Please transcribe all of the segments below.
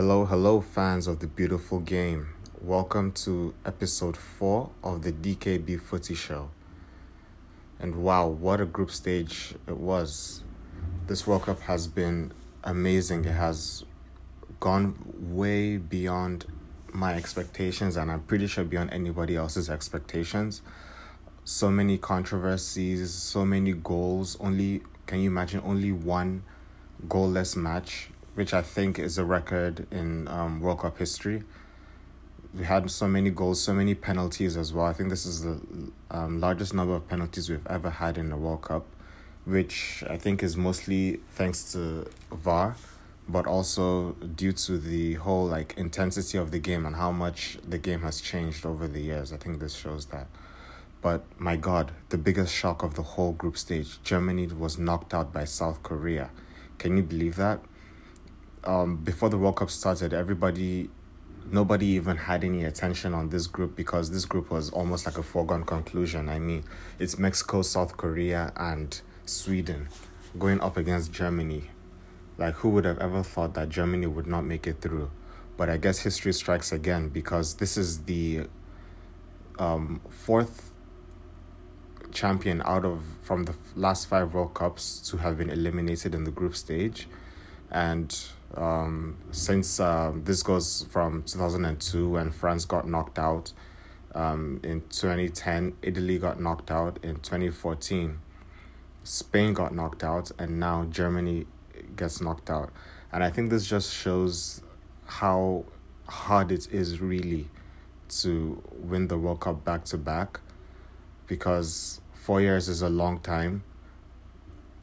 Hello, hello, fans of the beautiful game. Welcome to episode 4 of the DKB Footy Show. And wow, what a group stage it was. This World Cup has been amazing. It has gone way beyond my expectations, and I'm pretty sure beyond anybody else's expectations. So many controversies, so many goals. Only, can you imagine, only one goalless match, which I think is a record in um, World Cup history. We had so many goals, so many penalties as well. I think this is the um, largest number of penalties we've ever had in a World Cup, which I think is mostly thanks to VAR, but also due to the whole like intensity of the game and how much the game has changed over the years. I think this shows that. But my God, the biggest shock of the whole group stage Germany was knocked out by South Korea. Can you believe that? Um, before the World Cup started, everybody, nobody even had any attention on this group because this group was almost like a foregone conclusion. I mean, it's Mexico, South Korea, and Sweden going up against Germany. Like, who would have ever thought that Germany would not make it through? But I guess history strikes again because this is the um, fourth champion out of from the last five World Cups to have been eliminated in the group stage, and um, since um, this goes from two thousand and two when France got knocked out, um, in twenty ten Italy got knocked out in twenty fourteen, Spain got knocked out, and now Germany gets knocked out, and I think this just shows how hard it is really to win the World Cup back to back because four years is a long time.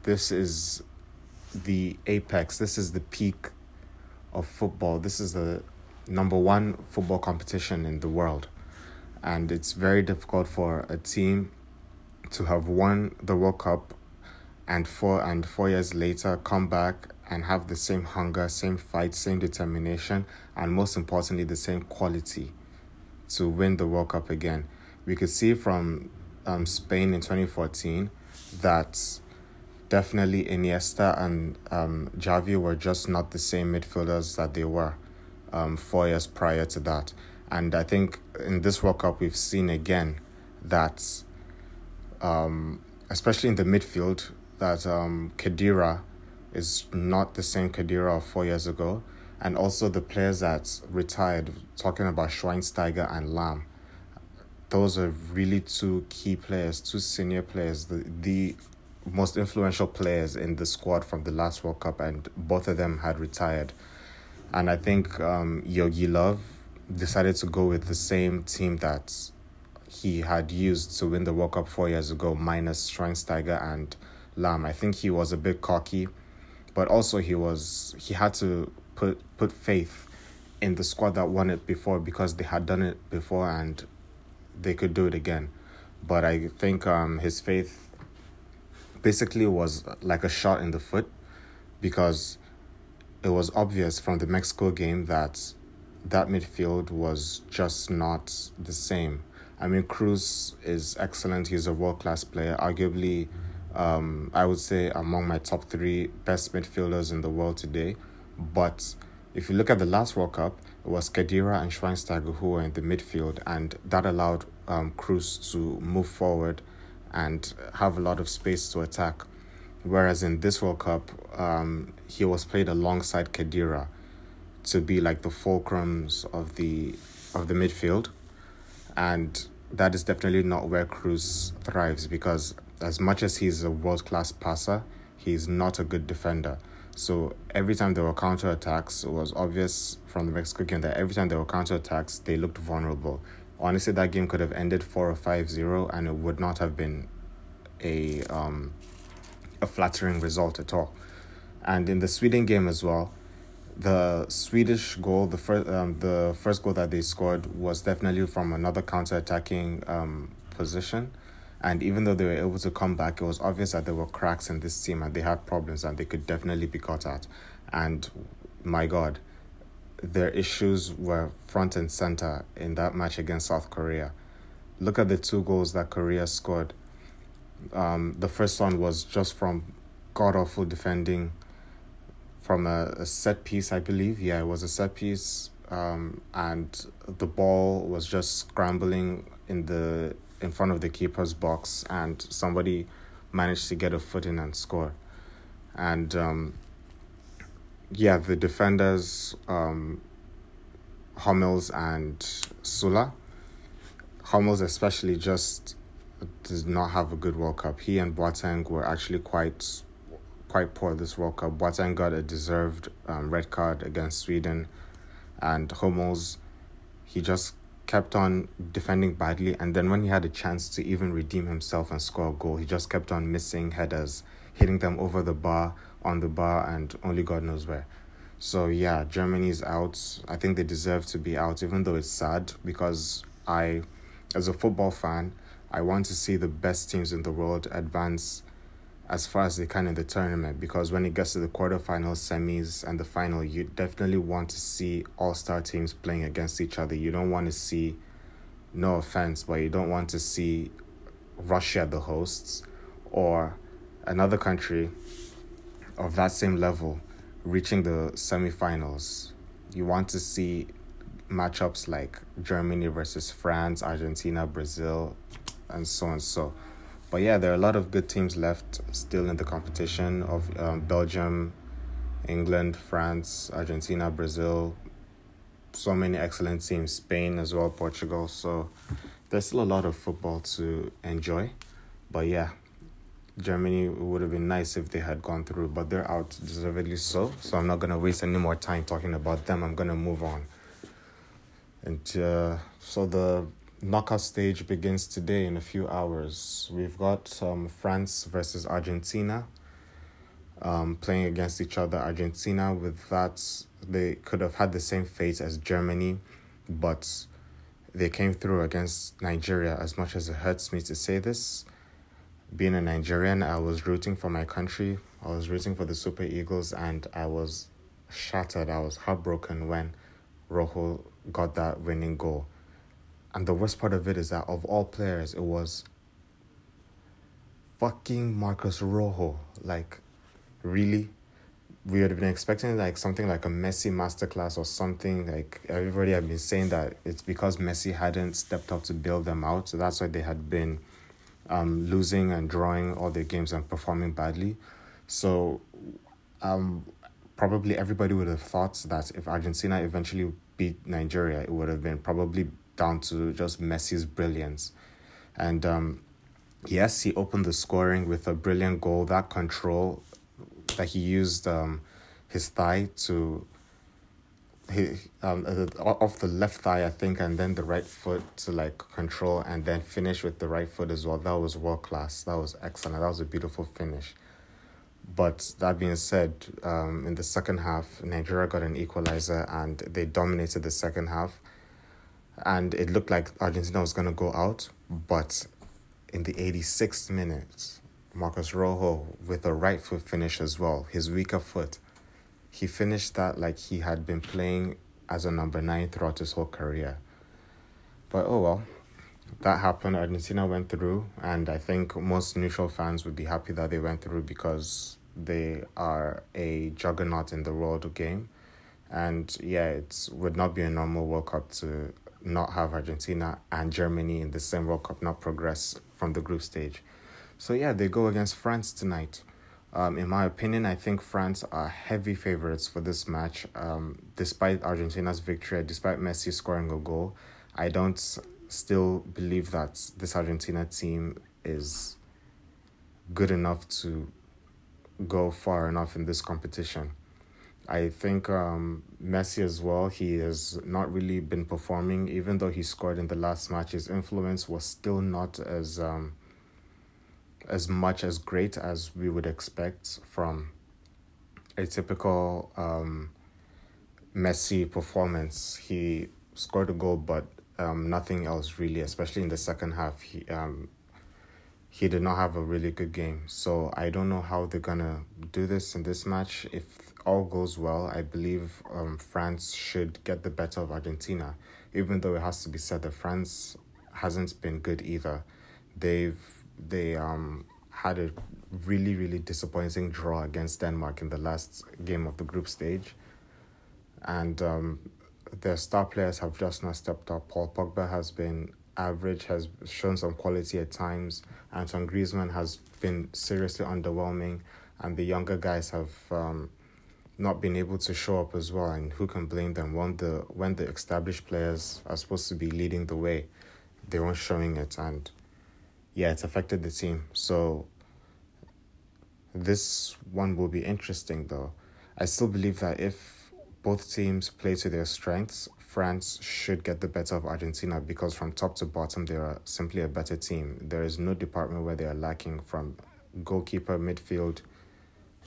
This is the apex, this is the peak of football. This is the number one football competition in the world. And it's very difficult for a team to have won the World Cup and four and four years later come back and have the same hunger, same fight, same determination, and most importantly, the same quality to win the World Cup again. We could see from um, Spain in 2014 that definitely Iniesta and um, Xavi were just not the same midfielders that they were um, four years prior to that. And I think in this World Cup, we've seen again that, um, especially in the midfield, that um, Khedira is not the same Khedira of four years ago. And also the players that retired, talking about Schweinsteiger and Lahm those are really two key players, two senior players, the the most influential players in the squad from the last World Cup, and both of them had retired. And I think um, Jogi Löw decided to go with the same team that he had used to win the World Cup four years ago, minus Schweinsteiger and Lahm. I think he was a bit cocky, but also he was he had to put put faith in the squad that won it before because they had done it before and they could do it again. But I think um, his faith basically was like a shot in the foot because it was obvious from the Mexico game that that midfield was just not the same. I mean, Kroos is excellent. He's a world class player, arguably, um, I would say, among my top three best midfielders in the world today. But if you look at the last World Cup, it was Khedira and Schweinsteiger who were in the midfield, and that allowed um, Kroos to move forward and have a lot of space to attack. Whereas in this World Cup, um, he was played alongside Khedira to be like the fulcrums of the of the midfield, and that is definitely not where Kroos thrives because as much as he's a world class passer, he's not a good defender. So every time there were counter attacks, it was obvious from the Mexico game that every time there were counter attacks, they looked vulnerable. Honestly, that game could have ended four or five zero, and it would not have been a um a flattering result at all. And in the Sweden game as well, the Swedish goal, the first um, the first goal that they scored was definitely from another counter attacking um position and even though they were able to come back, it was obvious that there were cracks in this team and they had problems and they could definitely be got at. And my God, their issues were front and center in that match against South Korea. Look at the two goals that Korea scored. Um, the first one was just from god awful defending from a, a set piece, I believe. Yeah, it was a set piece, um, and the ball was just scrambling in the in front of the keeper's box, and somebody managed to get a foot in and score. And um, yeah, the defenders, um, Hummels and Süle. Hummels especially just did not have a good World Cup. He and Boateng were actually quite quite poor this World Cup. Boateng got a deserved um, red card against Sweden, and Hummels, he just kept on defending badly. And then when he had a chance to even redeem himself and score a goal, he just kept on missing headers, hitting them over the bar, on the bar, and only God knows where. So yeah, Germany's out. I think they deserve to be out, even though it's sad because I, as a football fan, I want to see the best teams in the world advance as far as they can in the tournament because when it gets to the quarterfinals, semis, and the final, you definitely want to see all star teams playing against each other. You don't want to see, no offense, but you don't want to see Russia, the hosts, or another country of that same level reaching the semifinals. You want to see matchups like Germany versus France, Argentina, Brazil, and so on. So but yeah, there are a lot of good teams left still in the competition of um, Belgium, England, France, Argentina, Brazil. So many excellent teams, Spain as well, Portugal. So there's still a lot of football to enjoy. But yeah, Germany would have been nice if they had gone through, but they're out deservedly so. So I'm not gonna waste any more time talking about them. I'm gonna move on. And uh, so the knockout stage begins today in a few hours. We've got um, France versus Argentina um, playing against each other. Argentina, with that, they could have had the same fate as Germany, but they came through against Nigeria. As much as it hurts me to say this, being a Nigerian, I was rooting for my country. I was rooting for the Super Eagles, and I was shattered. I was heartbroken when Rojo got that winning goal and the worst part of it is that of all players, it was fucking Marcos Rojo. Like, really? We would have been expecting like something like a Messi masterclass or something. Like everybody had been saying that it's because Messi hadn't stepped up to build them out. So that's why they had been um, losing and drawing all their games and performing badly. So um, probably everybody would have thought that if Argentina eventually beat Nigeria, it would have been probably down to just Messi's brilliance. And um, yes, he opened the scoring with a brilliant goal. That control that he used um, his thigh to he um uh, off the left thigh I think and then the right foot to like control and then finish with the right foot as well. That was world class. That was excellent. That was a beautiful finish. But that being said, um, in the second half, Nigeria got an equalizer and they dominated the second half and it looked like Argentina was going to go out. But in the 86th minute, Marcos Rojo with a right foot finish as well, his weaker foot, he finished that like he had been playing as a number nine throughout his whole career. But oh well, that happened. Argentina went through, and I think most neutral fans would be happy that they went through because they are a juggernaut in the world game. And yeah, it would not be a normal World Cup to not have Argentina and Germany in the same World Cup not progress from the group stage. So yeah, they go against France tonight. Um, in my opinion, I think France are heavy favorites for this match. Um, despite Argentina's victory, despite Messi scoring a goal, I don't still believe that this Argentina team is good enough to go far enough in this competition. I think um, Messi as well, he has not really been performing, even though he scored in the last match. His influence was still not as um, as much as great as we would expect from a typical um, Messi performance. He scored a goal, but um, nothing else really, especially in the second half. He um, he did not have a really good game. So I don't know how they're gonna do this in this match. If all goes well, I believe um, France should get the better of Argentina, even though it has to be said that France hasn't been good either. They've they um had a really, really disappointing draw against Denmark in the last game of the group stage. And um, their star players have just not stepped up. Paul Pogba has been average, has shown some quality at times. Antoine Griezmann has been seriously underwhelming, and the younger guys have um, not been able to show up as well. And who can blame them when the when the established players are supposed to be leading the way, they weren't showing it, and yeah, it's affected the team. So this one will be interesting, though. I still believe that if both teams play to their strengths, France should get the better of Argentina because from top to bottom they are simply a better team. There is no department where they are lacking from goalkeeper, midfield,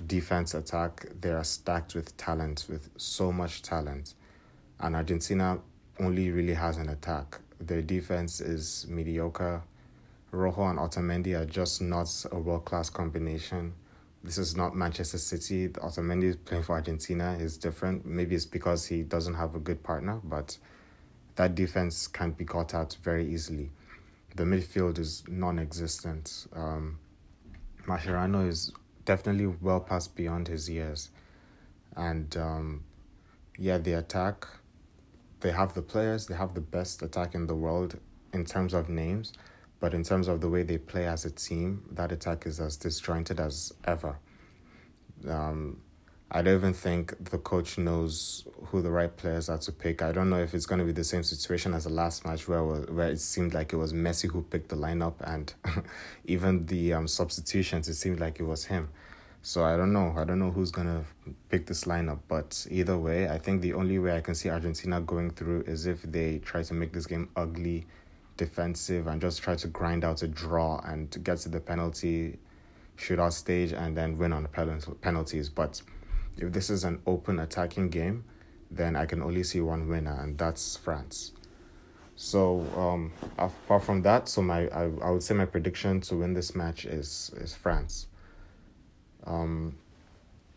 defense, attack. They are stacked with talent, with so much talent. And Argentina only really has an attack. Their defense is mediocre. Rojo and Otamendi are just not a world class combination this is not Manchester City. Otamendi is playing for Argentina is different. Maybe it's because he doesn't have a good partner, but that defense can be caught out very easily. The midfield is non-existent. Um, Mascherano is definitely well past beyond his years, and um, yeah, the attack. They have the players. They have the best attack in the world in terms of names but in terms of the way they play as a team, that attack is as disjointed as ever. Um, I don't even think the coach knows who the right players are to pick. I don't know if it's going to be the same situation as the last match where where it seemed like it was Messi who picked the lineup and even the um, substitutions it seemed like it was him. So I don't know. I don't know who's going to pick this lineup, but either way, I think the only way I can see Argentina going through is if they try to make this game ugly defensive and just try to grind out a draw and to get to the penalty shootout stage and then win on the penalties. But if this is an open attacking game, then I can only see one winner, and that's France. So um, apart from that, so my I, I would say my prediction to win this match is is France. Um,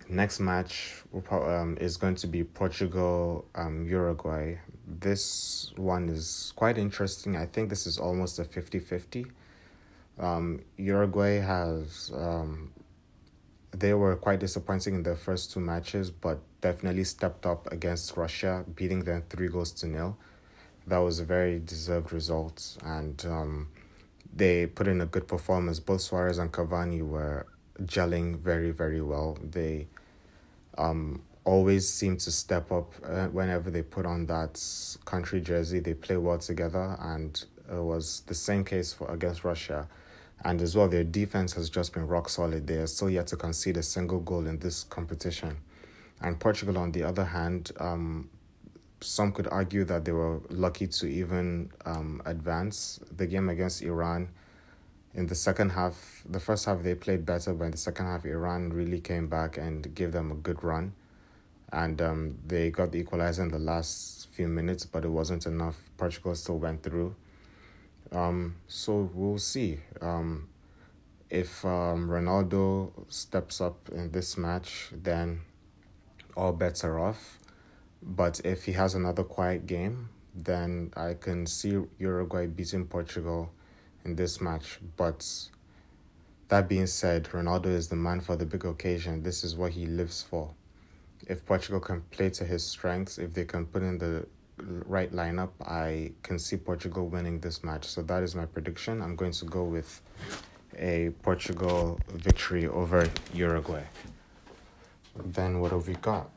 next match um, is going to be Portugal um, Uruguay. This one is quite interesting. I think this is almost a 50 50. Um, Uruguay has, um, they were quite disappointing in their first two matches, but definitely stepped up against Russia, beating them three goals to nil. That was a very deserved result, and um, they put in a good performance. Both Suarez and Cavani were gelling very, very well. They um, always seem to step up uh, whenever they put on that country jersey. They play well together, and it was the same case for against Russia. And as well, their defense has just been rock solid. They are still yet to concede a single goal in this competition. And Portugal, on the other hand, um, some could argue that they were lucky to even um, advance the game against Iran. In the second half, the first half they played better, but in the second half, Iran really came back and gave them a good run and um, they got the equalizer in the last few minutes, but it wasn't enough. Portugal still went through. Um, so we'll see. Um, if um, Ronaldo steps up in this match, then all bets are off. But if he has another quiet game, then I can see Uruguay beating Portugal in this match. But that being said, Ronaldo is the man for the big occasion. This is what he lives for if Portugal can play to his strengths, if they can put in the right lineup, I can see Portugal winning this match. So that is my prediction. I'm going to go with a Portugal victory over Uruguay. Then what have we got?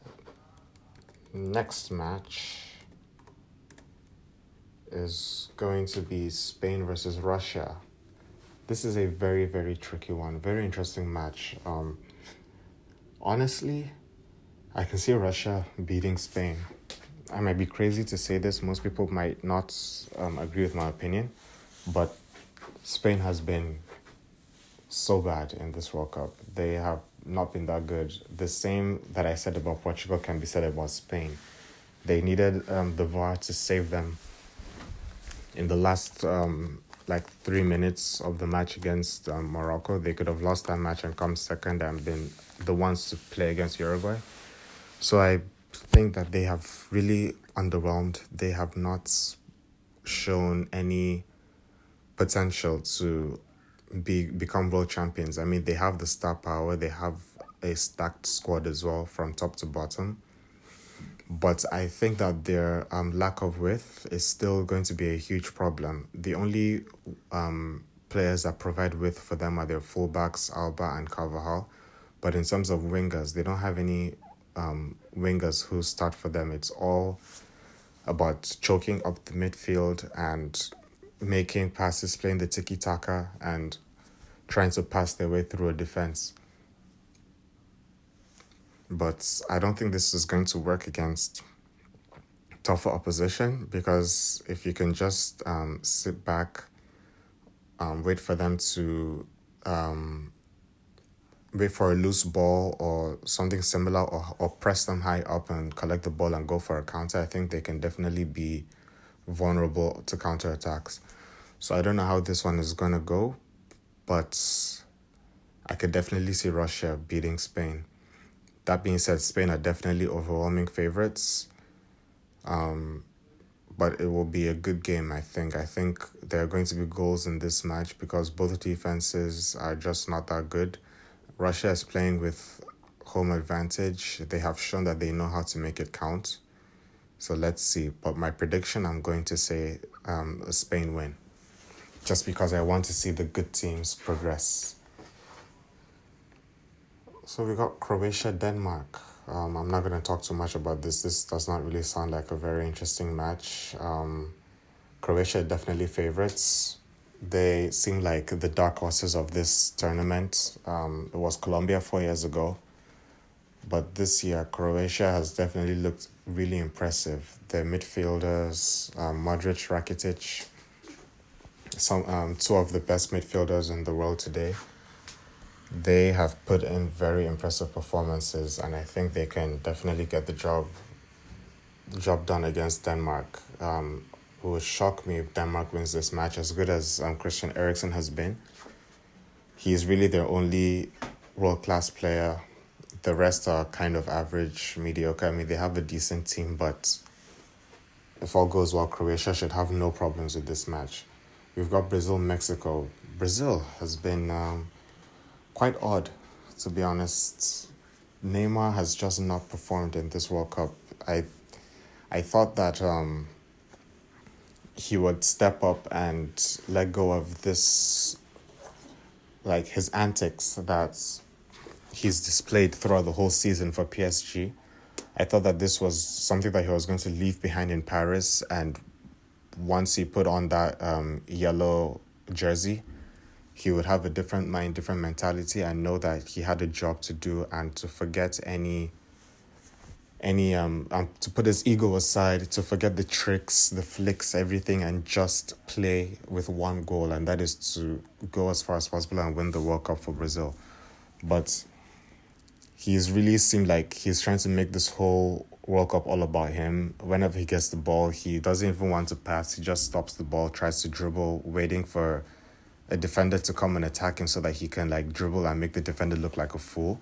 Next match is going to be Spain versus Russia. This is a very, very tricky one. Very interesting match. Um, honestly, I can see Russia beating Spain. I might be crazy to say this, most people might not um, agree with my opinion, but Spain has been so bad in this World Cup. They have not been that good. The same that I said about Portugal can be said about Spain. They needed um, the VAR to save them in the last um, like three minutes of the match against um, Morocco. They could have lost that match and come second and been the ones to play against Uruguay. So I think that they have really underwhelmed. They have not shown any potential to be become world champions. I mean, they have the star power, they have a stacked squad as well from top to bottom. But I think that their um, lack of width is still going to be a huge problem. The only um, players that provide width for them are their fullbacks, Alba and Carvajal. But in terms of wingers, they don't have any um, wingers who start for them. It's all about choking up the midfield and making passes, playing the tiki taka, and trying to pass their way through a defense. But I don't think this is going to work against tougher opposition because if you can just um, sit back, um, wait for them to um, wait for a loose ball or something similar or, or press them high up and collect the ball and go for a counter, I think they can definitely be vulnerable to counter attacks. So I don't know how this one is going to go, but I could definitely see Russia beating Spain. That being said, Spain are definitely overwhelming favorites. Um, but it will be a good game, I think. I think there are going to be goals in this match because both defenses are just not that good. Russia is playing with home advantage. They have shown that they know how to make it count. So let's see. But my prediction, I'm going to say um, Spain win. Just because I want to see the good teams progress. So we got Croatia, Denmark. Um, I'm not going to talk too much about this. This does not really sound like a very interesting match. Um, Croatia definitely favorites they seem like the dark horses of this tournament. Um, it was Colombia four years ago, but this year Croatia has definitely looked really impressive. Their midfielders, um, Modric, Rakitic, some um, two of the best midfielders in the world today. They have put in very impressive performances, and I think they can definitely get the job the job done against Denmark. Um, would shock me if Denmark wins this match as good as um, Christian Eriksen has been. He is really their only world class player. The rest are kind of average, mediocre. I mean, they have a decent team, but if all goes well, Croatia should have no problems with this match. We've got Brazil, Mexico. Brazil has been um, quite odd, to be honest. Neymar has just not performed in this World Cup. I, I thought that um, he would step up and let go of this like his antics that he's displayed throughout the whole season for PSG. I thought that this was something that he was going to leave behind in Paris and once he put on that um, yellow jersey, he would have a different mind, different mentality, and know that he had a job to do and to forget any any um, um to put his ego aside to forget the tricks the flicks everything and just play with one goal and that is to go as far as possible and win the world cup for brazil. But he's really seemed like he's trying to make this whole world cup all about him. Whenever he gets the ball he doesn't even want to pass. He just stops the ball tries to dribble waiting for a defender to come and attack him so that he can like dribble and make the defender look like a fool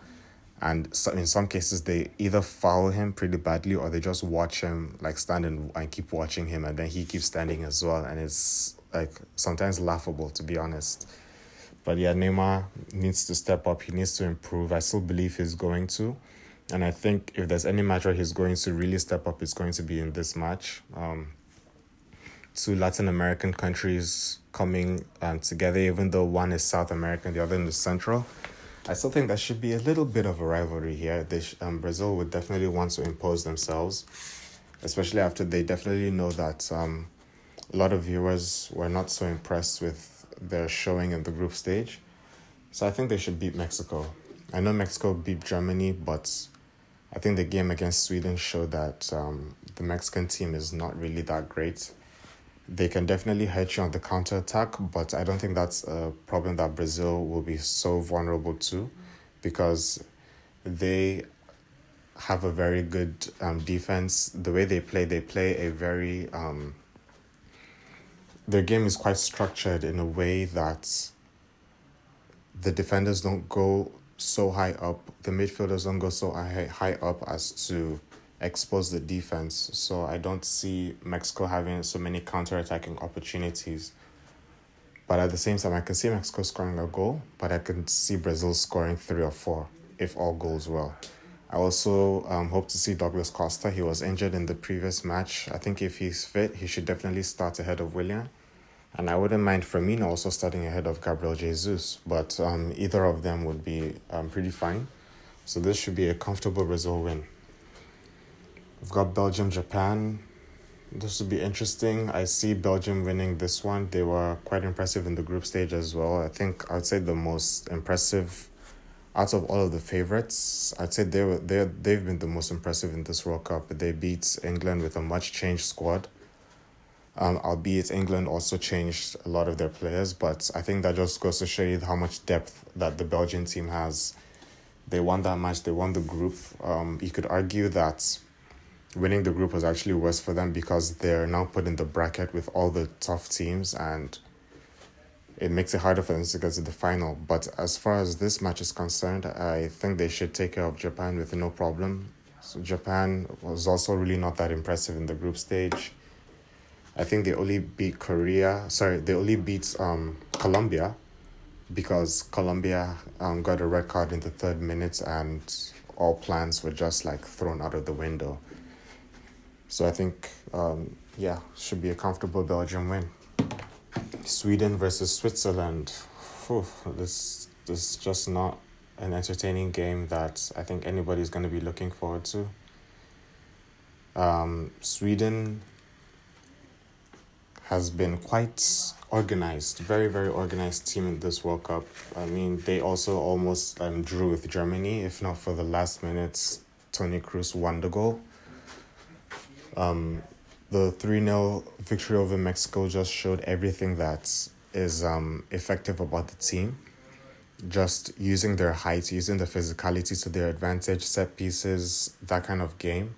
and so in some cases they either foul him pretty badly or they just watch him like stand and, and keep watching him. And then he keeps standing as well. And it's like sometimes laughable to be honest. But yeah Neymar needs to step up. He needs to improve. I still believe he's going to. And I think if there's any match where he's going to really step up it's going to be in this match. Um two Latin American countries coming um, together even though one is South American the other is Central I still think there should be a little bit of a rivalry here. They sh- um, Brazil would definitely want to impose themselves, especially after they definitely know that um, a lot of viewers were not so impressed with their showing in the group stage. So I think they should beat Mexico. I know Mexico beat Germany, but I think the game against Sweden showed that um, the Mexican team is not really that great they can definitely hurt you on the counter attack, but I don't think that's a problem that Brazil will be so vulnerable to because they have a very good um, defense. The way they play, they play a very um, their game is quite structured in a way that the defenders don't go so high up, the midfielders don't go so high, high up as to expose the defense. So I don't see Mexico having so many counter-attacking opportunities. But at the same time, I can see Mexico scoring a goal, but I can see Brazil scoring three or four if all goes well. I also um, hope to see Douglas Costa. He was injured in the previous match. I think if he's fit, he should definitely start ahead of Willian. And I wouldn't mind Firmino also starting ahead of Gabriel Jesus, but um, either of them would be um, pretty fine. So this should be a comfortable result win. We've got Belgium, Japan. This would be interesting. I see Belgium winning this one. They were quite impressive in the group stage as well. I think I'd say the most impressive out of all of the favorites. I'd say they were they they've been the most impressive in this World Cup. They beat England with a much changed squad. Um, albeit England also changed a lot of their players, but I think that just goes to show you how much depth that the Belgian team has. They won that match. They won the group. Um, you could argue that winning the group was actually worse for them because they're now put in the bracket with all the tough teams and it makes it harder for them to get to the final. But as far as this match is concerned, I think they should take care of Japan with no problem. So Japan was also really not that impressive in the group stage. I think they only beat Korea. Sorry, they only beat um Colombia because Colombia um got a red card in the third minute and all plans were just like thrown out of the window. So I think um yeah, should be a comfortable Belgium win. Sweden versus Switzerland. Whew, this this is just not an entertaining game that I think anybody's going to be looking forward to. Um, Sweden has been quite organized, very very organized team in this World Cup. I mean, they also almost um, drew with Germany, if not for the last minutes. Toni Kroos won the goal. Um, the 3 0 victory over Mexico just showed everything that is um, effective about the team. Just using their height, using the physicality to their advantage, set pieces, that kind of game.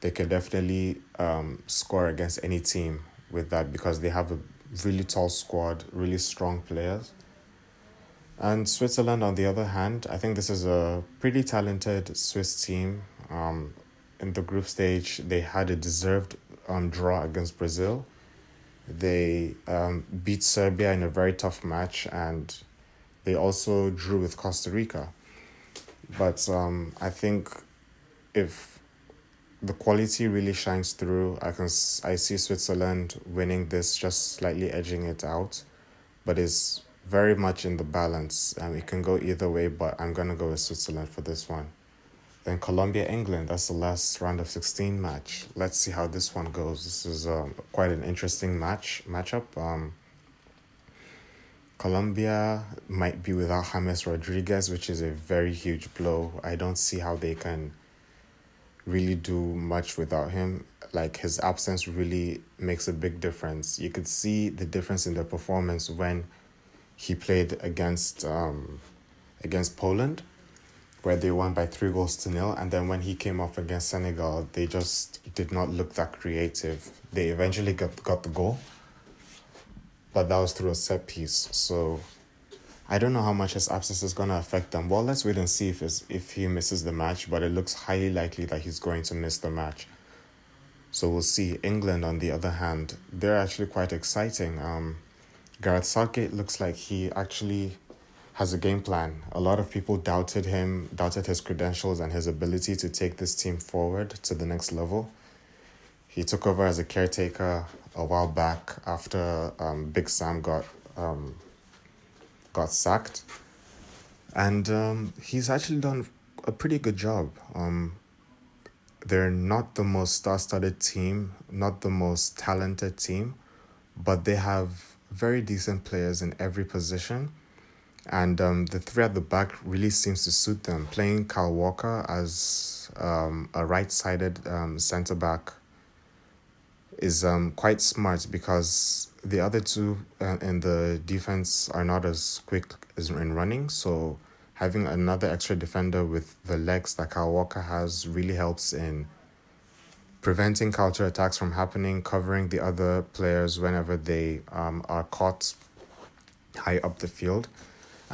They can definitely um, score against any team with that because they have a really tall squad, really strong players. And Switzerland, on the other hand, I think this is a pretty talented Swiss team. Um, in the group stage, they had a deserved um, draw against Brazil. They um, beat Serbia in a very tough match, and they also drew with Costa Rica. But um, I think if the quality really shines through, I can I see Switzerland winning this, just slightly edging it out, but it's very much in the balance. Um, it can go either way, but I'm gonna go with Switzerland for this one. Then Colombia England, that's the last round of 16 match. Let's see how this one goes. This is um, quite an interesting match matchup. Um, Colombia might be without James Rodriguez, which is a very huge blow. I don't see how they can really do much without him. Like his absence really makes a big difference. You could see the difference in their performance when he played against um, against Poland where they won by three goals to nil. And then when he came off against Senegal, they just did not look that creative. They eventually got, got the goal, but that was through a set piece. So I don't know how much his absence is going to affect them. Well, let's wait and see if, if he misses the match, but it looks highly likely that he's going to miss the match. So we'll see. England, on the other hand, they're actually quite exciting. Um, Gareth Southgate looks like he actually has a game plan. A lot of people doubted him, doubted his credentials and his ability to take this team forward to the next level. He took over as a caretaker a while back after um, Big Sam got um, got sacked, and um, he's actually done a pretty good job. Um, they're not the most star-studded team, not the most talented team, but they have very decent players in every position and um, the three at the back really seems to suit them. Playing Kyle Walker as um, a right-sided um, centre back is um, quite smart because the other two uh, in the defense are not as quick as in running. So having another extra defender with the legs that Kyle Walker has really helps in preventing counter attacks from happening, covering the other players whenever they um, are caught high up the field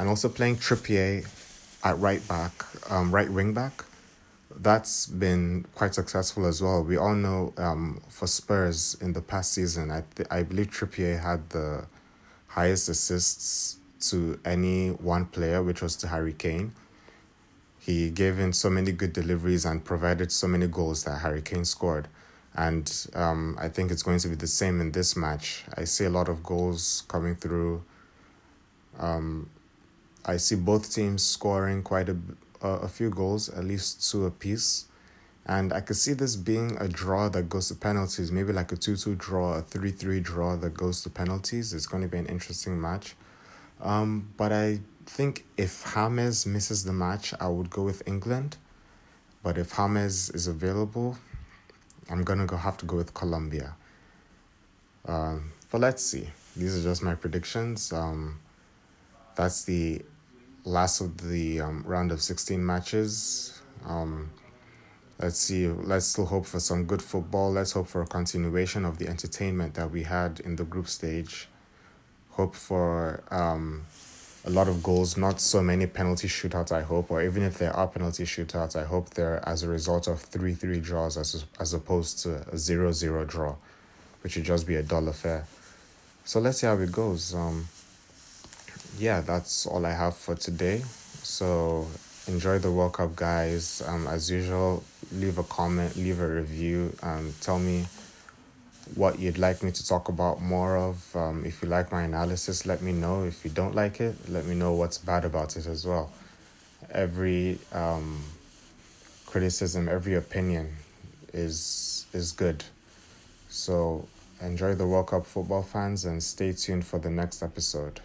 and also playing Trippier at right back, um, right wing back. That's been quite successful as well. We all know um, for Spurs in the past season, I th- I believe Trippier had the highest assists to any one player, which was to Harry Kane. He gave in so many good deliveries and provided so many goals that Harry Kane scored. And um, I think it's going to be the same in this match. I see a lot of goals coming through. Um, I see both teams scoring quite a, a few goals, at least two apiece. And I could see this being a draw that goes to penalties, maybe like a 2 2 draw, a 3 3 draw that goes to penalties. It's going to be an interesting match. Um, but I think if James misses the match, I would go with England. But if James is available, I'm gonna go have to go with Colombia. Um, but let's see. These are just my predictions. Um, that's the last of the um, round of 16 matches. Um, let's see. Let's still hope for some good football. Let's hope for a continuation of the entertainment that we had in the group stage. Hope for um, a lot of goals, not so many penalty shootouts, I hope, or even if there are penalty shootouts, I hope they're as a result of 3 3 draws as, as opposed to a 0 0 draw, which would just be a dull affair. So let's see how it goes. Um, yeah, that's all I have for today. So enjoy the World Cup, guys. Um, as usual, leave a comment, leave a review, um, tell me what you'd like me to talk about more of. Um, if you like my analysis, let me know. If you don't like it, let me know what's bad about it as well. Every um, criticism, every opinion is is good. So enjoy the World Cup football fans and stay tuned for the next episode.